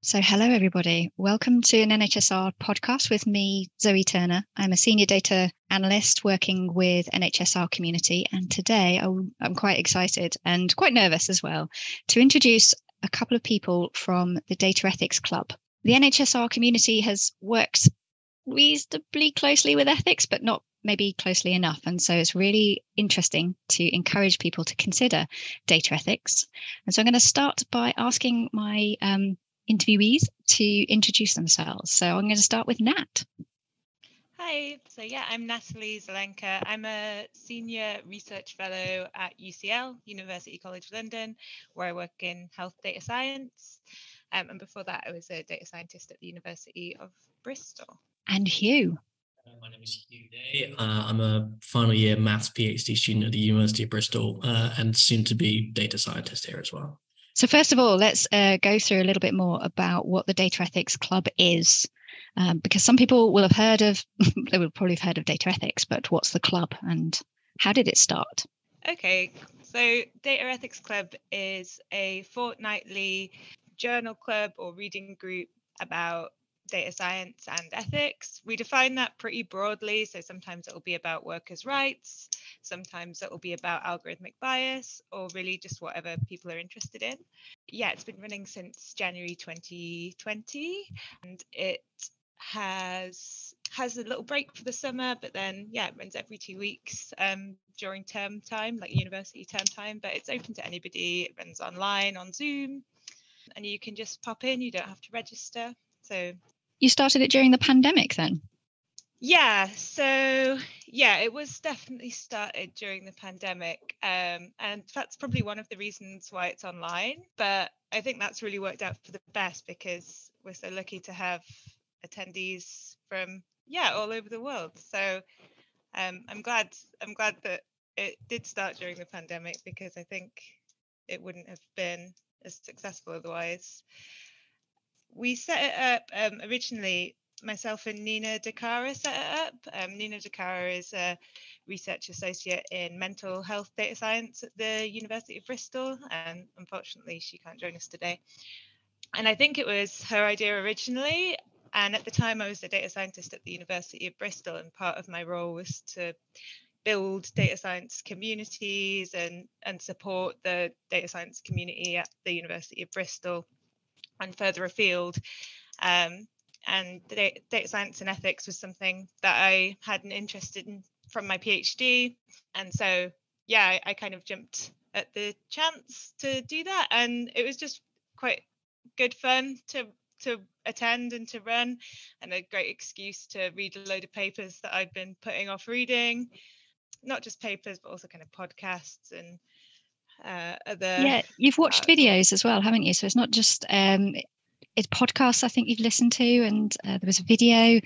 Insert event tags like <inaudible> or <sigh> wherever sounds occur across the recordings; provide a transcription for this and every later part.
So, hello, everybody. Welcome to an NHSR podcast with me, Zoe Turner. I'm a senior data analyst working with NHSR community. And today I'm quite excited and quite nervous as well to introduce a couple of people from the Data Ethics Club. The NHSR community has worked reasonably closely with ethics, but not maybe closely enough. And so it's really interesting to encourage people to consider data ethics. And so I'm going to start by asking my um, interviewees to introduce themselves. So I'm going to start with Nat. Hi, so yeah, I'm Natalie Zelenka. I'm a senior research fellow at UCL, University College London, where I work in health data science. Um, and before that, I was a data scientist at the University of Bristol. And Huw. My name is Huw Day. Uh, I'm a final year maths PhD student at the University of Bristol uh, and soon to be data scientist here as well. So, first of all, let's uh, go through a little bit more about what the Data Ethics Club is. Um, because some people will have heard of, <laughs> they will probably have heard of data ethics, but what's the club and how did it start? Okay, so Data Ethics Club is a fortnightly journal club or reading group about data science and ethics. We define that pretty broadly. So sometimes it will be about workers' rights, sometimes it will be about algorithmic bias, or really just whatever people are interested in. Yeah, it's been running since January 2020, and it has has a little break for the summer, but then yeah, it runs every two weeks um, during term time, like university term time. But it's open to anybody. It runs online on Zoom, and you can just pop in. You don't have to register. So you started it during the pandemic then? Yeah, so yeah, it was definitely started during the pandemic. Um, and that's probably one of the reasons why it's online. But I think that's really worked out for the best because we're so lucky to have attendees from yeah all over the world. So um, I'm glad I'm glad that it did start during the pandemic because I think it wouldn't have been as successful otherwise we set it up um, originally. Myself and Nina Di Cara set it up. Um, Nina Di Cara is a research associate in mental health data science at the University of Bristol, and unfortunately, she can't join us today. And I think it was her idea originally. And at the time, I was a data scientist at the University of Bristol, and part of my role was to build data science communities and, and support the data science community at the University of Bristol and further afield. Um, and data science and ethics was something that I had an interest in from my PhD. And so, yeah, I, I kind of jumped at the chance to do that. And it was just quite good fun to to attend and to run and a great excuse to read a load of papers that I'd been putting off reading not just papers but also kind of podcasts and uh, other. Yeah, you've watched uh, videos as well, haven't you? So it's not just um, it's podcasts. I think you've listened to, and uh, there was a video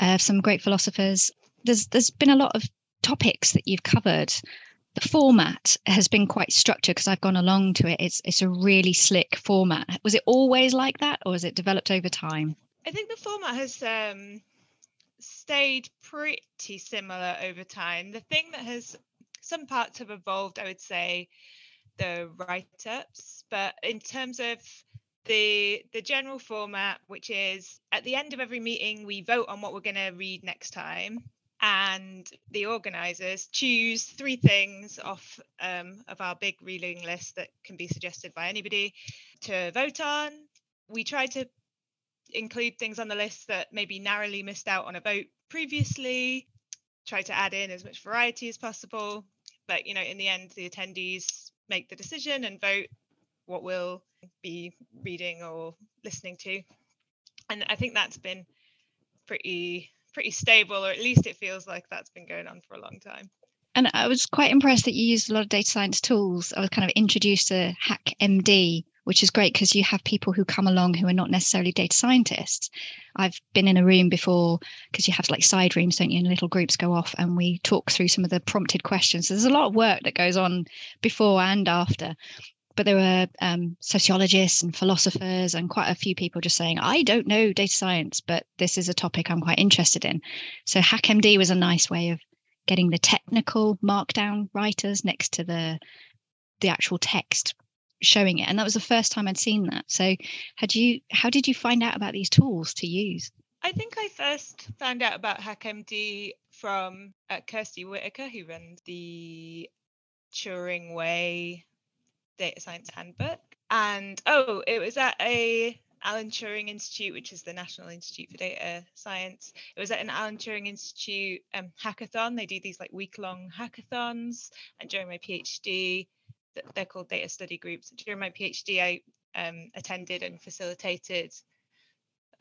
of some great philosophers. There's there's been a lot of topics that you've covered. The format has been quite structured because I've gone along to it. It's it's a really slick format. Was it always like that, or has it developed over time? I think the format has um, stayed pretty similar over time. The thing that has some parts have evolved, I would say, the write-ups, but in terms of the the general format, which is at the end of every meeting, we vote on what we're going to read next time, and the organisers choose three things off um, of our big reading list that can be suggested by anybody to vote on. We try to include things on the list that maybe narrowly missed out on a vote previously try to add in as much variety as possible but you know in the end the attendees make the decision and vote what we'll be reading or listening to. And i think that's been pretty pretty stable or at least it feels like that's been going on for a long time. And I was quite impressed that you used a lot of data science tools. I was kind of introduced to HackMD, which is great because you have people who come along who are not necessarily data scientists. I've been in a room before because you have like side rooms, don't you? And little groups go off and we talk through some of the prompted questions. So there's a lot of work that goes on before and after. But there were um, sociologists and philosophers and quite a few people just saying, I don't know data science, but this is a topic I'm quite interested in. So HackMD was a nice way of getting the technical markdown writers next to the the actual text showing it, and that was the first time I'd seen that. So, had you? How did you find out about these tools to use? I think I first found out about HackMD from uh, Kirstie Whitaker, who runs the Turing Way Data Science Handbook. And oh, it was at a Alan Turing Institute, which is the National Institute for Data Science. It was at an Alan Turing Institute um, hackathon. They do these like week long hackathons. And during my PhD, they're called data study groups. During my PhD, I um, attended and facilitated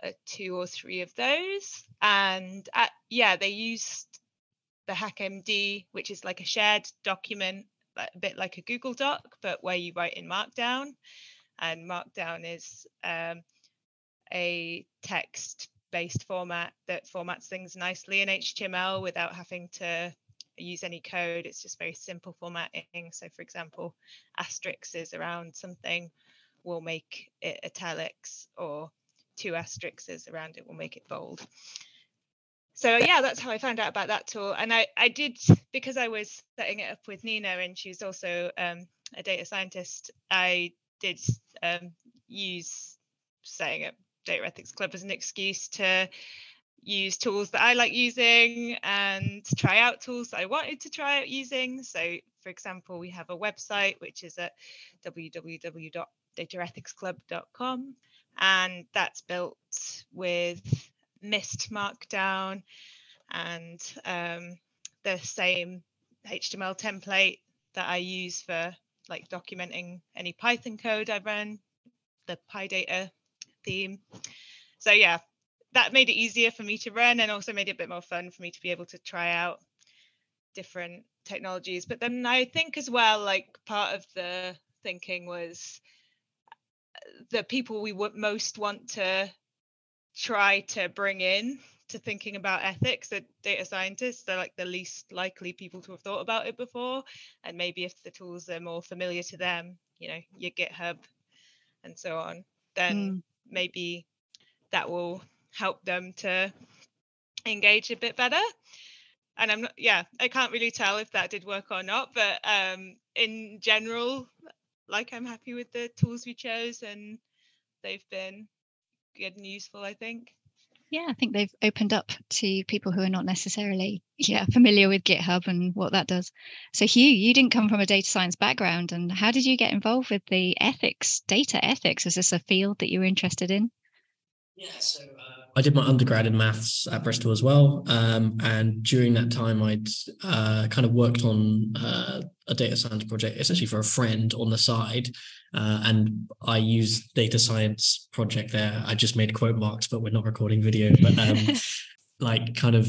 uh, two or three of those. And at, yeah, they used the HackMD, which is like a shared document, a bit like a Google Doc, but where you write in Markdown and Markdown is um, a text based format that formats things nicely in HTML without having to use any code. It's just very simple formatting. So, for example, asterisks is around something will make it italics, or two asterisks around it will make it bold. So yeah, that's how I found out about that tool. And I, I did because I was setting it up with Nina, and she's also um, a data scientist. I did um, use setting up Data Ethics Club as an excuse to use tools that I like using and try out tools that I wanted to try out using. So, for example, we have a website which is at www.dataethicsclub.com, and that's built with MyST Markdown and um, the same HTML template that I use for like documenting any Python code I run, the PyData theme. So yeah, that made it easier for me to run and also made it a bit more fun for me to be able to try out different technologies. But then I think as well, like part of the thinking was uh, the people we would most want to try to bring in to thinking about ethics that data scientists are like the least likely people to have thought about it before and maybe if the tools are more familiar to them you know your github and so on then mm. maybe that will help them to engage a bit better and i'm not yeah i can't really tell if that did work or not but um in general like i'm happy with the tools we chose and they've been good and useful i think yeah, I think they've opened up to people who are not necessarily yeah familiar with GitHub and what that does. So Huw, you didn't come from a data science background, and how did you get involved with the ethics, data ethics? Is this a field that you were interested in? Yeah, so uh, I did my undergrad in maths at Bristol as well, um, and during that time, I'd uh, kind of worked on uh, a data science project, essentially for a friend on the side, uh, and I used data science project there. I just made quote marks, but we're not recording video, but um, <laughs> like kind of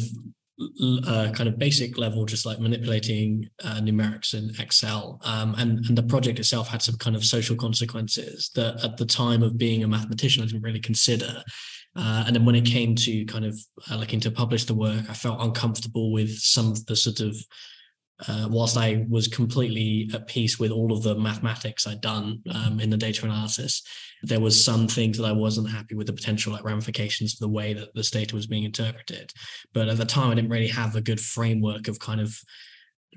uh, kind of basic level, just like manipulating uh, numerics in Excel. Um, and, and the project itself had some kind of social consequences that at the time of being a mathematician, I didn't really consider. Uh, and then when it came to kind of uh, looking to publish the work, I felt uncomfortable with some of the sort of uh, whilst I was completely at peace with all of the mathematics I'd done um, in the data analysis, there was some things that I wasn't happy with the potential like ramifications of the way that this data was being interpreted. But at the time, I didn't really have a good framework of kind of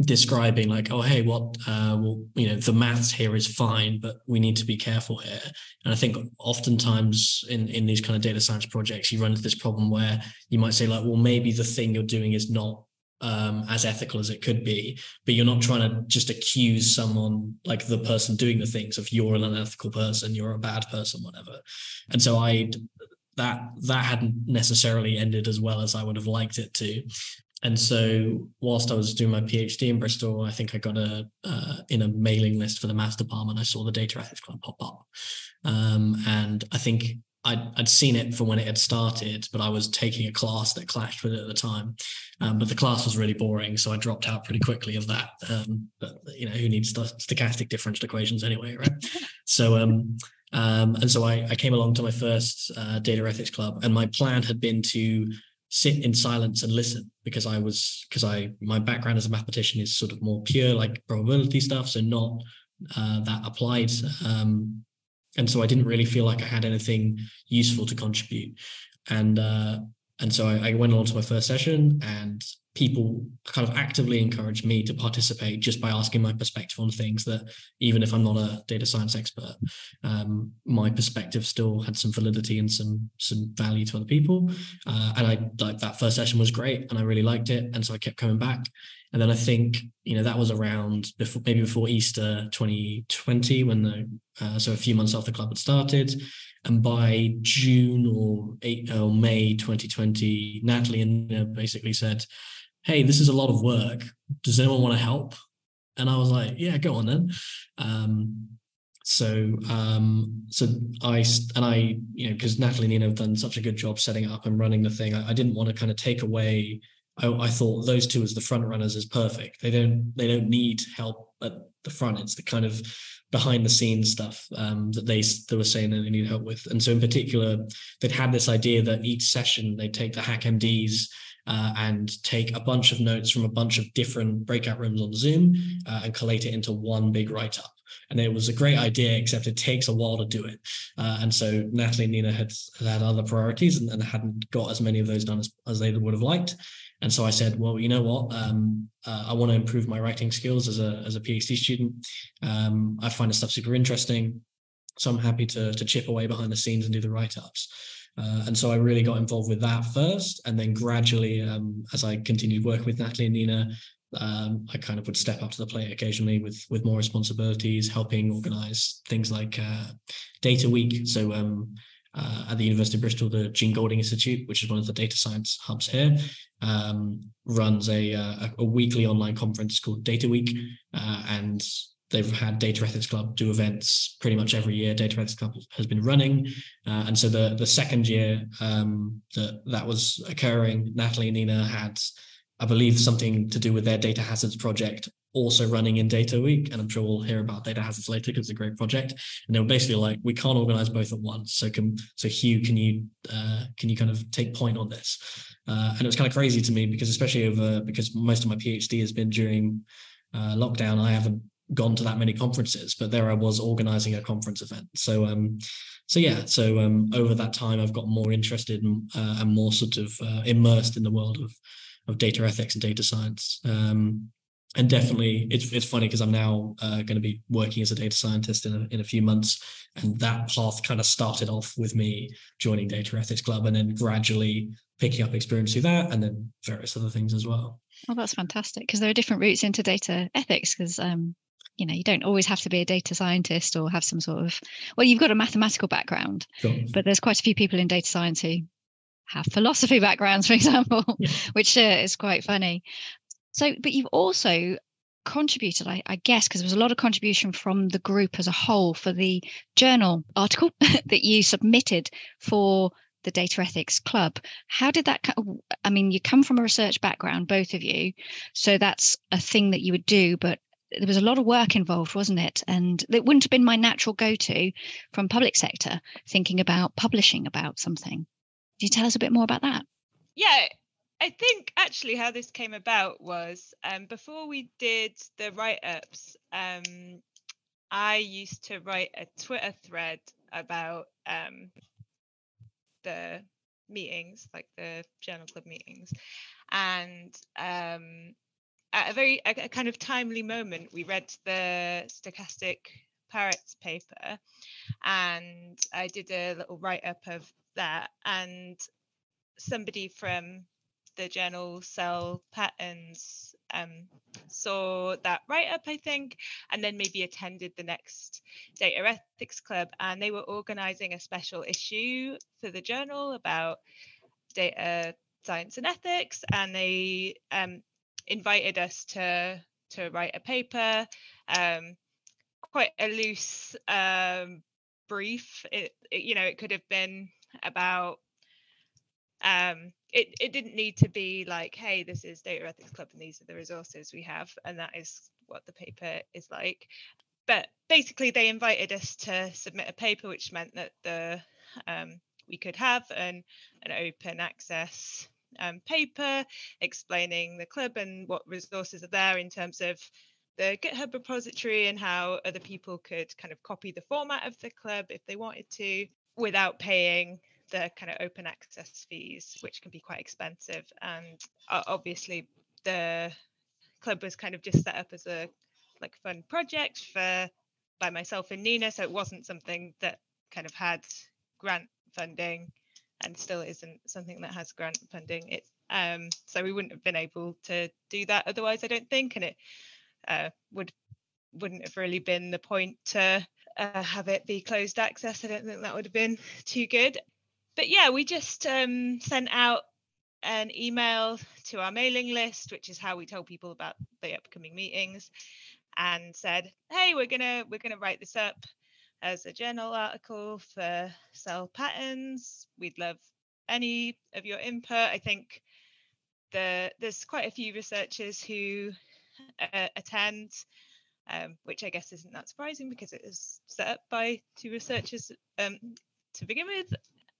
describing like, oh, hey, what, uh, well, you know, the maths here is fine, but we need to be careful here. And I think oftentimes in in these kind of data science projects, you run into this problem where you might say like, well, maybe the thing you're doing is not um, as ethical as it could be, but you're not trying to just accuse someone like the person doing the things of you're an unethical person, you're a bad person, whatever. And so I that that hadn't necessarily ended as well as I would have liked it to. And so, whilst I was doing my PhD in Bristol, I think I got a uh, in a mailing list for the maths department. I saw the Data Ethics Club pop up, um, and I think I'd, I'd seen it from when it had started, but I was taking a class that clashed with it at the time. Um, but the class was really boring, so I dropped out pretty quickly of that. Um, but you know, who needs st- stochastic differential equations anyway, right? <laughs> so um, um, and so I, I came along to my first uh, data ethics club, and my plan had been to sit in silence and listen because I was because I my background as a mathematician is sort of more pure like probability stuff, so not uh, that applied um, and so I didn't really feel like I had anything useful to contribute. And uh, and so I, I, went along to my first session, and people kind of actively encouraged me to participate just by asking my perspective on things that even if I'm not a data science expert, um, my perspective still had some validity and some some value to other people. Uh, and I like that first session was great and I really liked it. And so I kept coming back. And then I think, you know, that was around before maybe before Easter 2020 when the uh, so a few months after the club had started. And by June or, eight, or May 2020, Natalie and basically said, hey, this is a lot of work. Does anyone want to help? And I was like, yeah, go on then. Um, so um, so I and I, you know, because Natalie and Nina have done such a good job setting up and running the thing, I, I didn't want to kind of take away. I, I, thought those two as the front runners is perfect. They don't they don't need help at the front. It's the kind of behind the scenes stuff um, that they they were saying that they need help with. And so in particular, they'd had this idea that each session they take the HackMDs uh, and take a bunch of notes from a bunch of different breakout rooms on Zoom uh, and collate it into one big write up. And it was a great idea, except it takes a while to do it. Uh, and so Natalie and Nina had, had other priorities and, and, hadn't got as many of those done as, as they would have liked. And so I said, well, you know what? Um, uh, I want to improve my writing skills as a as a PhD student. Um, I find the stuff super interesting, so I'm happy to to chip away behind the scenes and do the write ups. Uh, and so I really got involved with that first. And then gradually, um, as I continued working with Natalie and Nina, um, I kind of would step up to the plate occasionally with with more responsibilities, helping organize things like uh, Data Week. So um, uh, at the University of Bristol, the Jean Golding Institute, which is one of the data science hubs here, um, runs a, uh, a, a weekly online conference called Data Week, uh, and they've had Data Ethics Club do events pretty much every year. Data Ethics Club has been running, uh, and so the the second year um, that that was occurring, Natalie and Nina had, I believe, something to do with their data hazards project also running in Data Week, and I'm sure we'll hear about data hazards later because it's a great project. And they were basically like, we can't organize both at once. So can so Huw, can you uh, can you kind of take point on this? Uh, and it was kind of crazy to me because especially over because most of my PhD has been during uh, lockdown. I haven't gone to that many conferences, but there I was organizing a conference event. So um, so yeah, so um, over that time, I've got more interested and, uh, and more sort of uh, immersed in the world of of data ethics and data science. Um, and definitely, it's it's funny because I'm now uh, going to be working as a data scientist in a, in a few months, and that path kind of started off with me joining Data Ethics Club, and then gradually picking up experience through that, and then various other things as well. Oh, that's fantastic because there are different routes into data ethics because um, you know you don't always have to be a data scientist or have some sort of well you've got a mathematical background sure. but there's quite a few people in data science who have philosophy <laughs> backgrounds for example yeah. which uh, is quite funny so but you've also contributed i, I guess because there was a lot of contribution from the group as a whole for the journal article <laughs> that you submitted for the data ethics club how did that i mean you come from a research background both of you so that's a thing that you would do but there was a lot of work involved, wasn't it? And it wouldn't have been my natural go-to from public sector thinking about publishing about something. Can you tell us a bit more about that? Yeah, I think actually how this came about was um, before we did the write-ups, um, I used to write a Twitter thread about um, the meetings, like the journal club meetings, and um, at a very a, a kind of timely moment, we read the stochastic parrots paper, and I did a little write up of that, and somebody from the journal Cell Patterns um, saw that write up, I think, and then maybe attended the next Data Ethics Club. And they were organizing a special issue for the journal about data science and ethics. And they um, invited us to to write a paper, um, quite a loose um, brief. It, it, you know, it could have been about. Um, it, it didn't need to be like, hey, this is Data Ethics Club and these are the resources we have, and that is what the paper is like. But basically, they invited us to submit a paper, which meant that the um, we could have an, an open access um, paper explaining the club and what resources are there in terms of the GitHub repository and how other people could kind of copy the format of the club if they wanted to without paying the kind of open access fees, which can be quite expensive. And obviously, the club was kind of just set up as a like fun project for by myself and Nina, so it wasn't something that kind of had grant funding and still isn't something that has grant funding. Um, so we wouldn't have been able to do that otherwise, I don't think, and it uh, would wouldn't have really been the point to uh, have it be closed access. I don't think that would have been too good. But yeah, we just um, sent out an email to our mailing list, which is how we tell people about the upcoming meetings, and said, "Hey, we're gonna we're gonna write this up as a journal article for cell patterns. We'd love any of your input. I think the there's quite a few researchers who uh, attend, um, which I guess isn't that surprising because it is set up by two researchers um, to begin with.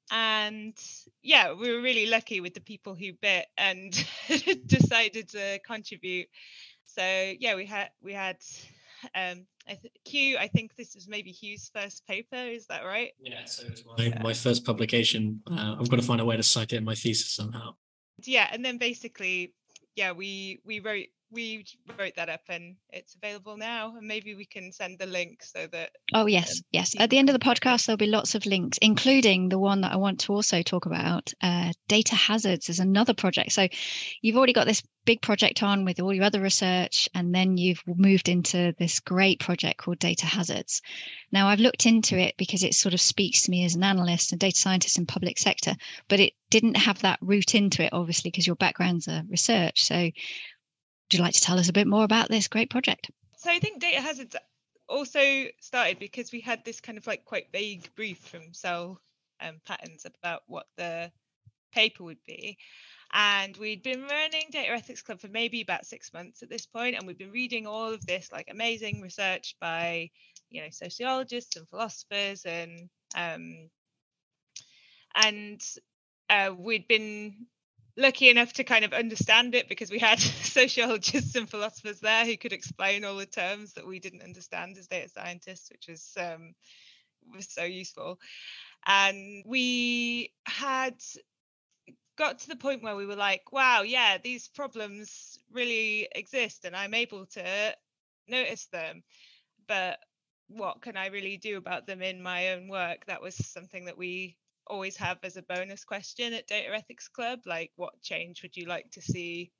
And yeah, we were really lucky with the people who bit and <laughs> decided to contribute. So yeah, we had we had um, I th- Huw, I think this is maybe Huw's first paper. Is that right? Yeah, so it's my, my first publication. Uh, I've got to find a way to cite it in my thesis somehow. Yeah, and then basically, yeah, we we wrote we wrote that up and it's available now and maybe we can send the link so that oh yes um, yes. at the end of the podcast there'll be lots of links including the one that i want to also talk about uh, data hazards is another project. So you've already got this big project on with all your other research and then you've moved into this great project called data hazards. Now i've looked into it because it sort of speaks to me as an analyst and data scientist in public sector but it didn't have that route into it obviously because your background's a research. So would you like to tell us a bit more about this great project? So I think data hazards also started because we had this kind of like quite vague brief from cell um, patterns about what the paper would be. And we'd been running Data Ethics Club for maybe about six months at this point, and we'd been reading all of this like amazing research by, you know, sociologists and philosophers, and um, and uh, we'd been lucky enough to kind of understand it because we had <laughs> sociologists and philosophers there who could explain all the terms that we didn't understand as data scientists, which was um, was so useful. And we had got to the point where we were like, wow, yeah, these problems really exist and I'm able to notice them. But what can I really do about them in my own work? That was something that we always have as a bonus question at Data Ethics Club, like what change would you like to see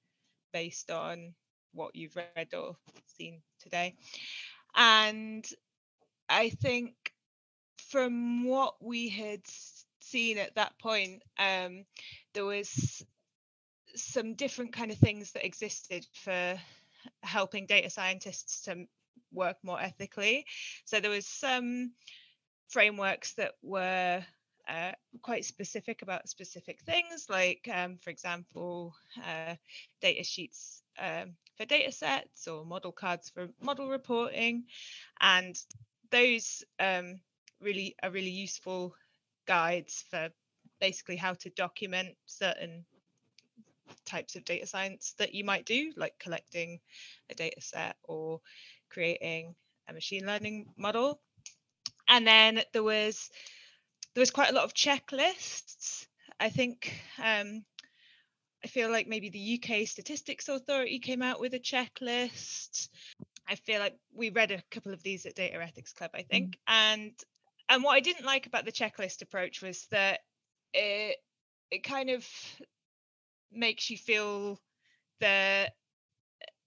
based on what you've read or seen today? And I think from what we had seen at that point, um, there was some different kind of things that existed for helping data scientists to work more ethically. So there was some frameworks that were uh, quite specific about specific things, like, um, for example, uh, data sheets um, for data sets or model cards for model reporting. And those um, really are really useful guides for basically how to document certain types of data science that you might do, like collecting a data set or creating a machine learning model. And then there was there was quite a lot of checklists. I think um, I feel like maybe the UK Statistics Authority came out with a checklist. I feel like we read a couple of these at Data Ethics Club, I think. Mm. And and what I didn't like about the checklist approach was that it it kind of makes you feel that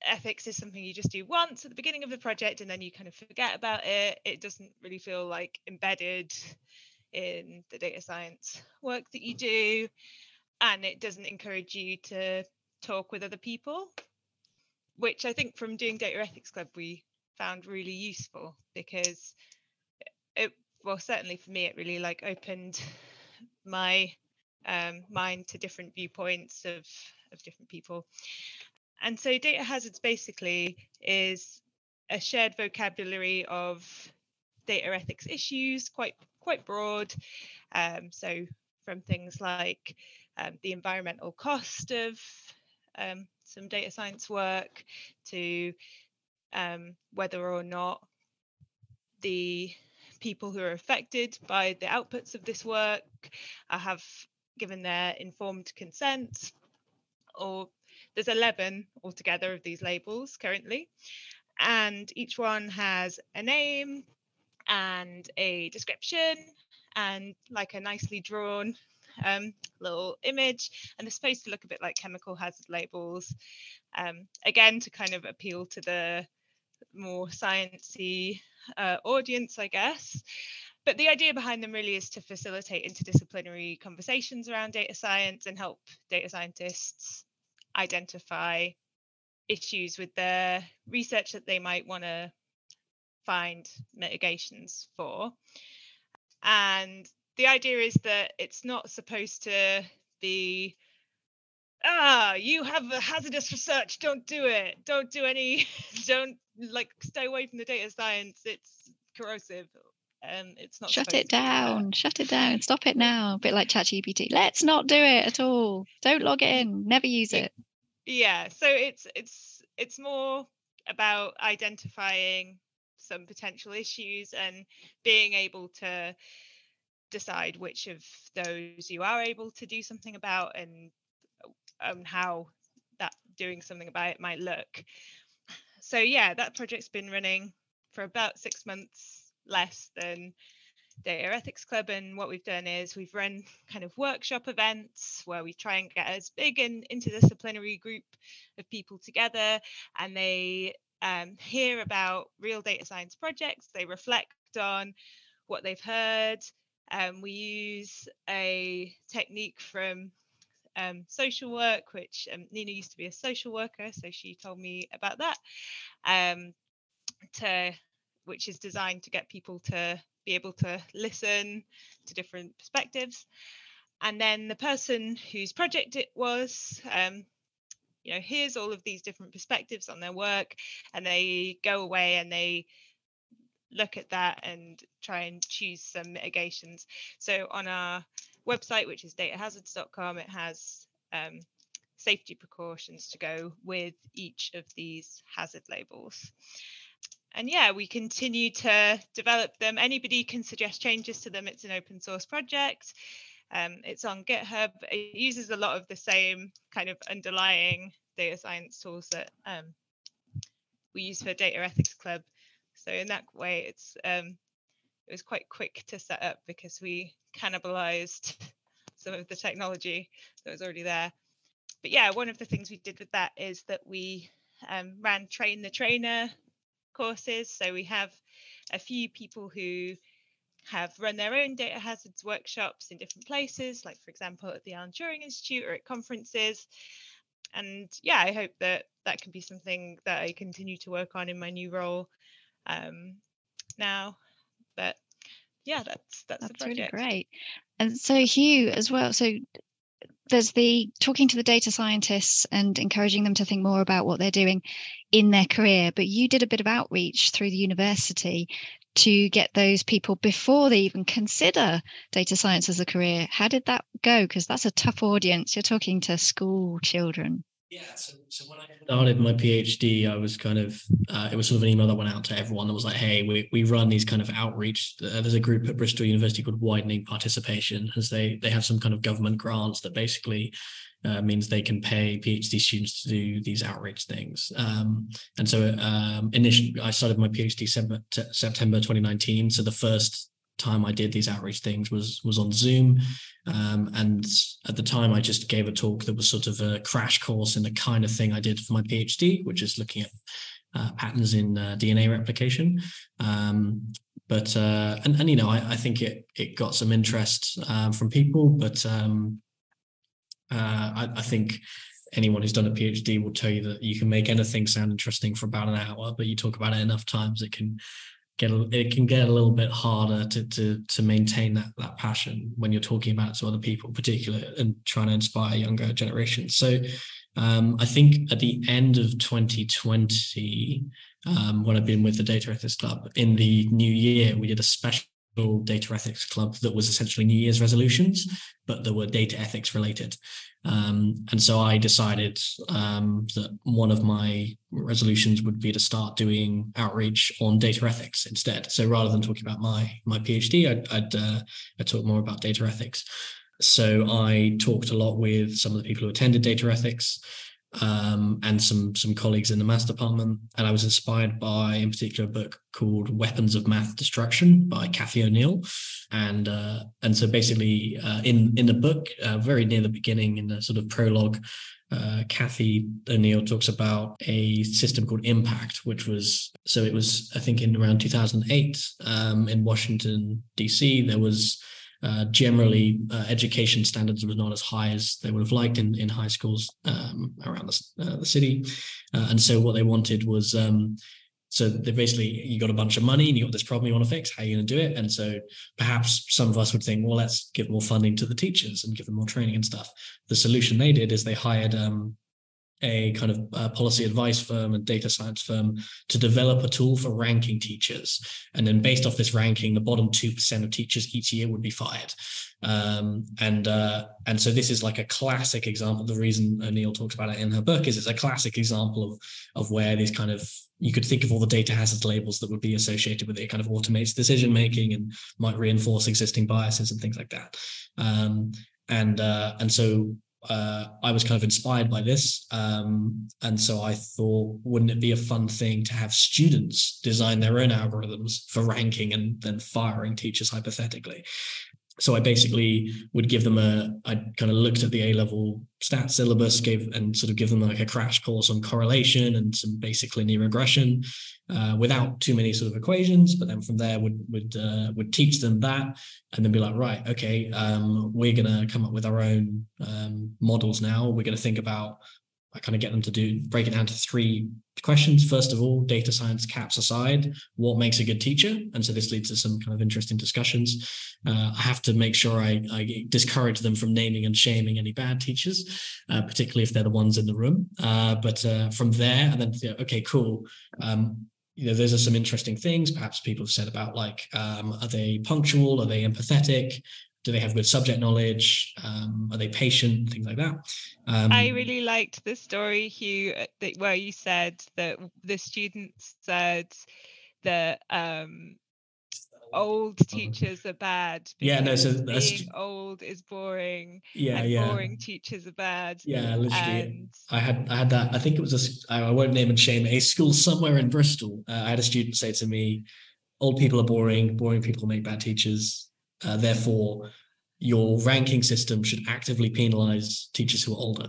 ethics is something you just do once at the beginning of the project and then you kind of forget about it. It doesn't really feel like embedded in the data science work that you do and it doesn't encourage you to talk with other people which i think from doing data ethics club we found really useful because it well certainly for me it really like opened my um, mind to different viewpoints of of different people. And so data hazards basically is a shared vocabulary of data ethics issues quite quite broad. Um, so from things like um, the environmental cost of um, some data science work to um, whether or not the people who are affected by the outputs of this work have given their informed consent or there's 11 altogether of these labels currently. And each one has a name and a description and like a nicely drawn um, little image. And they're supposed to look a bit like chemical hazard labels. Um, again, to kind of appeal to the more sciencey uh, audience, I guess. But the idea behind them really is to facilitate interdisciplinary conversations around data science and help data scientists identify issues with their research that they might want to find mitigations for. And the idea is that it's not supposed to be ah you have a hazardous research don't do it. Don't do any <laughs> don't like stay away from the data science. It's corrosive. And it's not shut it down. Shut it down. Stop it now. A bit like ChatGPT. Let's not do it at all. Don't log in. Never use it. Yeah. So it's it's it's more about identifying some potential issues and being able to decide which of those you are able to do something about and um, how that doing something about it might look. So yeah, that project's been running for about six months less than Data Ethics Club. And what we've done is we've run kind of workshop events where we try and get as big an interdisciplinary group of people together and they um, hear about real data science projects. They reflect on what they've heard. Um, we use a technique from um, social work, which um, Nina used to be a social worker, so she told me about that. Um, to which is designed to get people to be able to listen to different perspectives. And then the person whose project it was, um, you know, here's all of these different perspectives on their work, and they go away and they look at that and try and choose some mitigations. So on our website, which is datahazards.com, it has um, safety precautions to go with each of these hazard labels. And yeah, we continue to develop them. Anybody can suggest changes to them. It's an open source project. Um, it's on GitHub. It uses a lot of the same kind of underlying data science tools that um, we use for Data Ethics Club. So in that way, it's um, it was quite quick to set up because we cannibalized <laughs> some of the technology that was already there. But yeah, one of the things we did with that is that we um, ran train the trainer courses. So we have a few people who have run their own data hazards workshops in different places, like for example at the Alan Turing Institute or at conferences. And yeah, I hope that that can be something that I continue to work on in my new role um, now. But yeah, that's that's, that's really great. And so Huw as well. So there's the talking to the data scientists and encouraging them to think more about what they're doing in their career. But you did a bit of outreach through the university to get those people before they even consider data science as a career. How did that go? Because that's a tough audience. You're talking to school children. Yeah. So, so when I started my PhD, I was kind of, uh, it was sort of an email that went out to everyone that was like, hey, we, we run these kind of outreach. Uh, there's a group at Bristol University called Widening Participation, as they, they have some kind of government grants that basically uh, means they can pay PhD students to do these outreach things. Um, and so um, initially, I started my PhD September 2019. So the first time I did these outreach things was was on Zoom, um, and at the time I just gave a talk that was sort of a crash course in the kind of thing I did for my PhD, which is looking at uh, patterns in uh, DNA replication. Um, but uh, and and you know I, I think it it got some interest um, from people, but um, uh, I, I think anyone who's done a PhD will tell you that you can make anything sound interesting for about an hour, but you talk about it enough times, it can get it can get a little bit harder to to to maintain that that passion when you're talking about it to other people, particularly and trying to inspire younger generations. So um, I think at the end of 2020, um, when I've been with the Data Ethics Club, in the new year, we did a special data ethics club that was essentially New Year's resolutions, but that were data ethics related. Um, and so I decided um, that one of my resolutions would be to start doing outreach on data ethics instead. So rather than talking about my my PhD, I'd I'd, uh, I'd talk more about data ethics. So I talked a lot with some of the people who attended data ethics um, and some some colleagues in the maths department. And I was inspired by, in particular, a book called Weapons of Math Destruction by Cathy O'Neil. And uh, and so basically, uh, in in the book, uh, very near the beginning, in the sort of prologue, uh, Cathy O'Neil talks about a system called Impact, which was so it was I think in around 2008 um, in Washington D.C. There was uh, generally uh, education standards were not as high as they would have liked in, in high schools um, around the, uh, the city. Uh, and so what they wanted was um, so they basically you got a bunch of money and you got this problem you want to fix. How are you going to do it? And so perhaps some of us would think, well, let's give more funding to the teachers and give them more training and stuff. The solution they did is they hired um, a kind of uh, policy advice firm and data science firm to develop a tool for ranking teachers. And then based off this ranking, the bottom 2% of teachers each year would be fired. Um, and uh, and so this is like a classic example. The reason O'Neil talks about it in her book is it's a classic example of, of where these kind of, you could think of all the data hazard labels that would be associated with it. it kind of automates decision making and might reinforce existing biases and things like that. Um, and uh, and so uh, I was kind of inspired by this. Um, and so I thought, wouldn't it be a fun thing to have students design their own algorithms for ranking and then firing teachers hypothetically? So I basically would give them a I kind of looked at the A level stats syllabus, gave and sort of give them like a crash course on correlation and some basic linear regression, uh, without too many sort of equations. But then from there would would uh, would teach them that, and then be like, right, okay, um, we're gonna come up with our own um, models now. We're gonna think about I kind of get them to do break it down to three questions. First of all, data science caps aside, what makes a good teacher? And so this leads to some kind of interesting discussions. Uh, I have to make sure I, I, discourage them from naming and shaming any bad teachers, uh, particularly if they're the ones in the room. Uh, but uh, from there, and then okay, cool. Um, you know, those are some interesting things. Perhaps people have said about like, um, are they punctual? Are they empathetic? Do they have good subject knowledge? Um, are they patient? Things like that. Um, i really liked the story huw uh, that, where you said that the students said that um, old teachers are bad yeah no so being old is boring yeah yeah. boring teachers are bad. Yeah literally. And... i had i had that i think it was a i won't name and shame a school somewhere in bristol. Uh, i had a student say to me old people are boring boring people make bad teachers uh, therefore, your ranking system should actively penalize teachers who are older.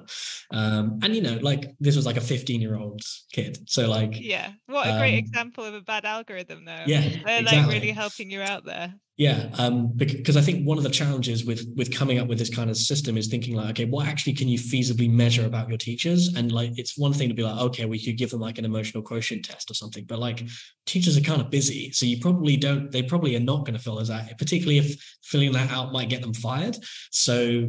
Um, and you know, like this was like a 15 year old kid. So like Yeah. What a great um, example of a bad algorithm though. Yeah. They're exactly. like really helping you out there. Yeah, um, because I think one of the challenges with with coming up with this kind of system is thinking like, okay, what actually can you feasibly measure about your teachers? And like, it's one thing to be like, okay, we could give them like an emotional quotient test or something, but like, teachers are kind of busy, so you probably don't. They probably are not going to fill those out, particularly if filling that out might get them fired. So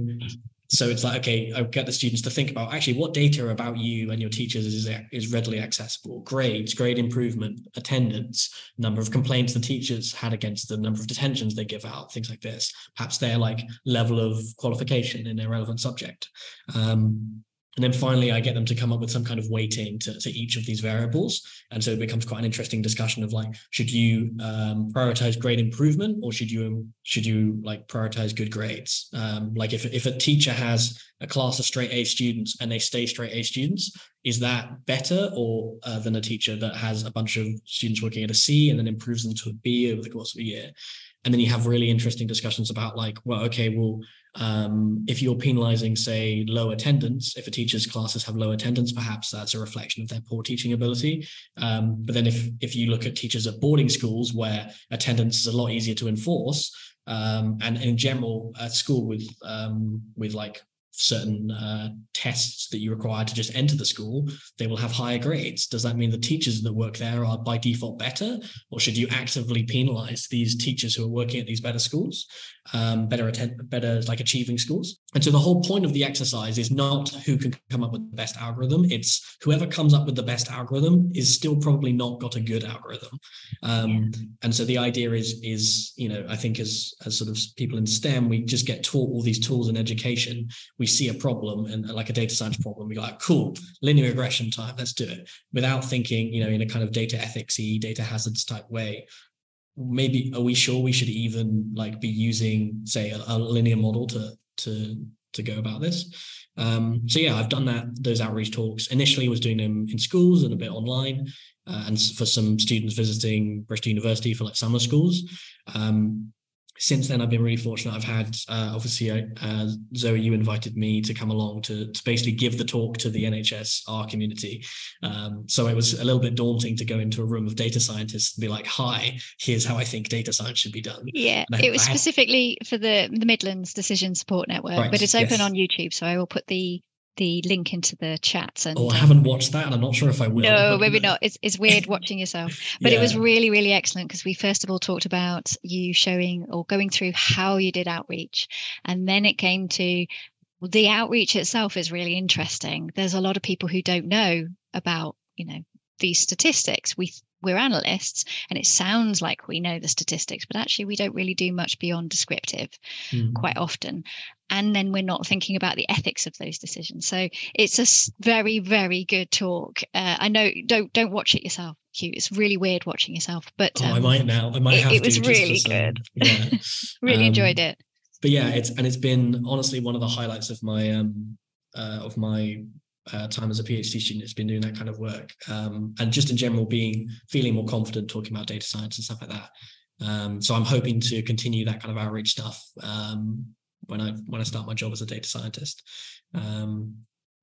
so it's like okay i get the students to think about actually what data about you and your teachers is, is readily accessible? Grades grade improvement attendance number of complaints the teachers had against the number of detentions they give out things like this. Perhaps their like level of qualification in their relevant subject. Um, and then finally, I get them to come up with some kind of weighting to, to each of these variables. And so it becomes quite an interesting discussion of like, should you um, prioritize grade improvement or should you should you like prioritize good grades? Um, like if, if a teacher has a class of straight A students and they stay straight A students, is that better or uh, than a teacher that has a bunch of students working at a C and then improves them to a B over the course of a year? And then you have really interesting discussions about like, well, okay, well, um, if you're penalizing, say, low attendance, if a teacher's classes have low attendance, perhaps that's a reflection of their poor teaching ability. Um, but then if if you look at teachers at boarding schools where attendance is a lot easier to enforce, um, and in general, at school with um, with like certain uh, tests that you require to just enter the school, they will have higher grades. Does that mean the teachers that work there are by default better, or should you actively penalize these teachers who are working at these better schools, um, better attend, better like achieving schools? And so the whole point of the exercise is not who can come up with the best algorithm. It's whoever comes up with the best algorithm is still probably not got a good algorithm. Um, and so the idea is is you know I think as as sort of people in STEM we just get taught all these tools in education. We see a problem and like a data science problem, we go like, cool, linear regression time, let's do it. Without thinking, you know, in a kind of data ethicsy, data hazards type way. Maybe are we sure we should even like be using, say, a, a linear model to to to go about this. Um, so yeah, I've done that those outreach talks. Initially, was doing them in schools and a bit online, uh, and for some students visiting Bristol University for like summer schools. Um, since then, I've been really fortunate. I've had uh, obviously uh, Zoe, you invited me to come along to, to basically give the talk to the NHS community. Um, so it was a little bit daunting to go into a room of data scientists and be like, "Hi, here's how I think data science should be done." Yeah, I, it was had... specifically for the the Midlands Decision Support Network, right, but it's open yes. on YouTube. So I will put the the link into the chat. And oh, I haven't watched that, and I'm not sure if I will. No, maybe not. It's it's weird watching yourself, <laughs> but yeah. it was really really excellent because we first of all talked about you showing or going through how you did outreach, and then it came to the outreach itself is really interesting. There's a lot of people who don't know about you know these statistics. We we're analysts and it sounds like we know the statistics but actually we don't really do much beyond descriptive mm. quite often and then we're not thinking about the ethics of those decisions. So it's a very very good talk. Uh, i know don't don't watch it yourself Huw. it's really weird watching yourself but um, oh, i might now. I might it, have it was really good. Yeah. <laughs> <laughs> Really um, enjoyed it. but yeah it's and it's been honestly one of the highlights of my um uh, of my uh, time as a PhD student, it's been doing that kind of work, um, and just in general, being feeling more confident talking about data science and stuff like that. Um, so I'm hoping to continue that kind of outreach stuff um, when I when I start my job as a data scientist. Um,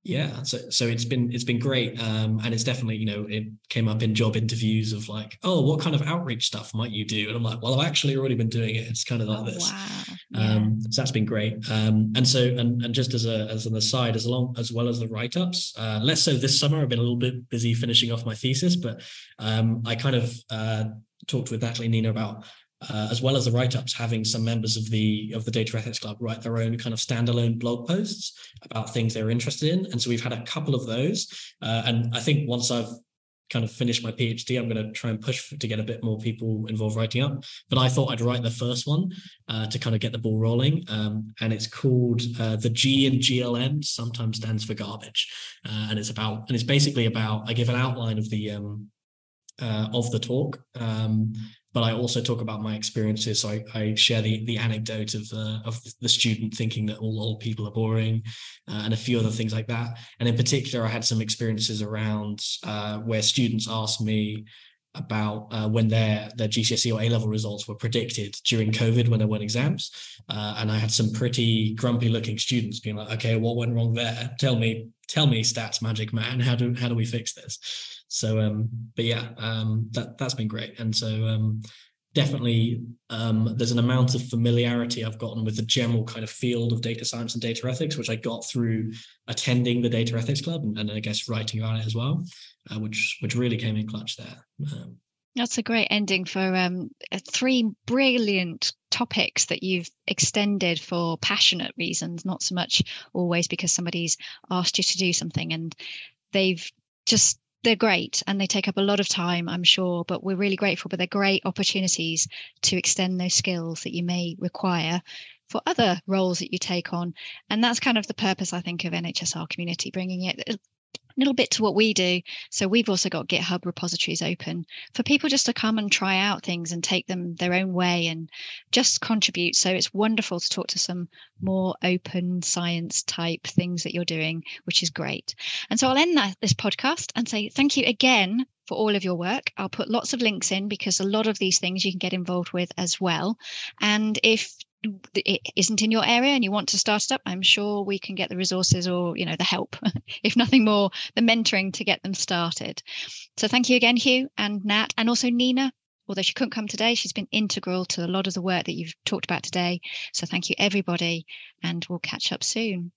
yeah, so so it's been it's been great, um, and it's definitely you know it came up in job interviews of like, oh, what kind of outreach stuff might you do? And I'm like, well, I've actually already been doing it. It's kind of like oh, this. Wow. Yeah. Um, so that's been great. Um, and so and and just as a as an aside, as long as well as the write ups, uh, less so this summer. I've been a little bit busy finishing off my thesis, but um, I kind of uh, talked with Natalie Nina about uh, as well as the write-ups, having some members of the of the Data Ethics Club write their own kind of standalone blog posts about things they're interested in, and so we've had a couple of those. Uh, and I think once I've kind of finished my PhD, I'm going to try and push to get a bit more people involved writing up. But I thought I'd write the first one uh, to kind of get the ball rolling, um, and it's called uh, the G in GLM sometimes stands for garbage, uh, and it's about and it's basically about I give an outline of the um, uh, of the talk. Um, but I also talk about my experiences. So I, I share the the anecdote of uh, of the student thinking that all old people are boring, uh, and a few other things like that. And in particular, I had some experiences around uh, where students asked me about uh, when their their GCSE or A level results were predicted during COVID when there weren't exams, uh, and I had some pretty grumpy looking students being like, "Okay, what went wrong there? Tell me, tell me, stats magic man, how do how do we fix this?" So, um, but yeah, um, that that's been great, and so um, definitely um, there's an amount of familiarity I've gotten with the general kind of field of data science and data ethics, which I got through attending the Data Ethics Club and, and I guess writing about it as well, uh, which which really came in clutch there. Um, that's a great ending for um, three brilliant topics that you've extended for passionate reasons, not so much always because somebody's asked you to do something and they've just they're great and they take up a lot of time, I'm sure, but we're really grateful. But they're great opportunities to extend those skills that you may require for other roles that you take on. And that's kind of the purpose, I think, of NHSR community, bringing it little bit to what we do. So we've also got GitHub repositories open for people just to come and try out things and take them their own way and just contribute. So it's wonderful to talk to some more open science type things that you're doing, which is great. And so I'll end that, this podcast and say thank you again for all of your work. I'll put lots of links in because a lot of these things you can get involved with as well. And if it isn't in your area and you want to start it up i'm sure we can get the resources or you know the help <laughs> if nothing more the mentoring to get them started. So thank you again huw and nat and also nina. Although she couldn't come today she's been integral to a lot of the work that you've talked about today. So thank you everybody and we'll catch up soon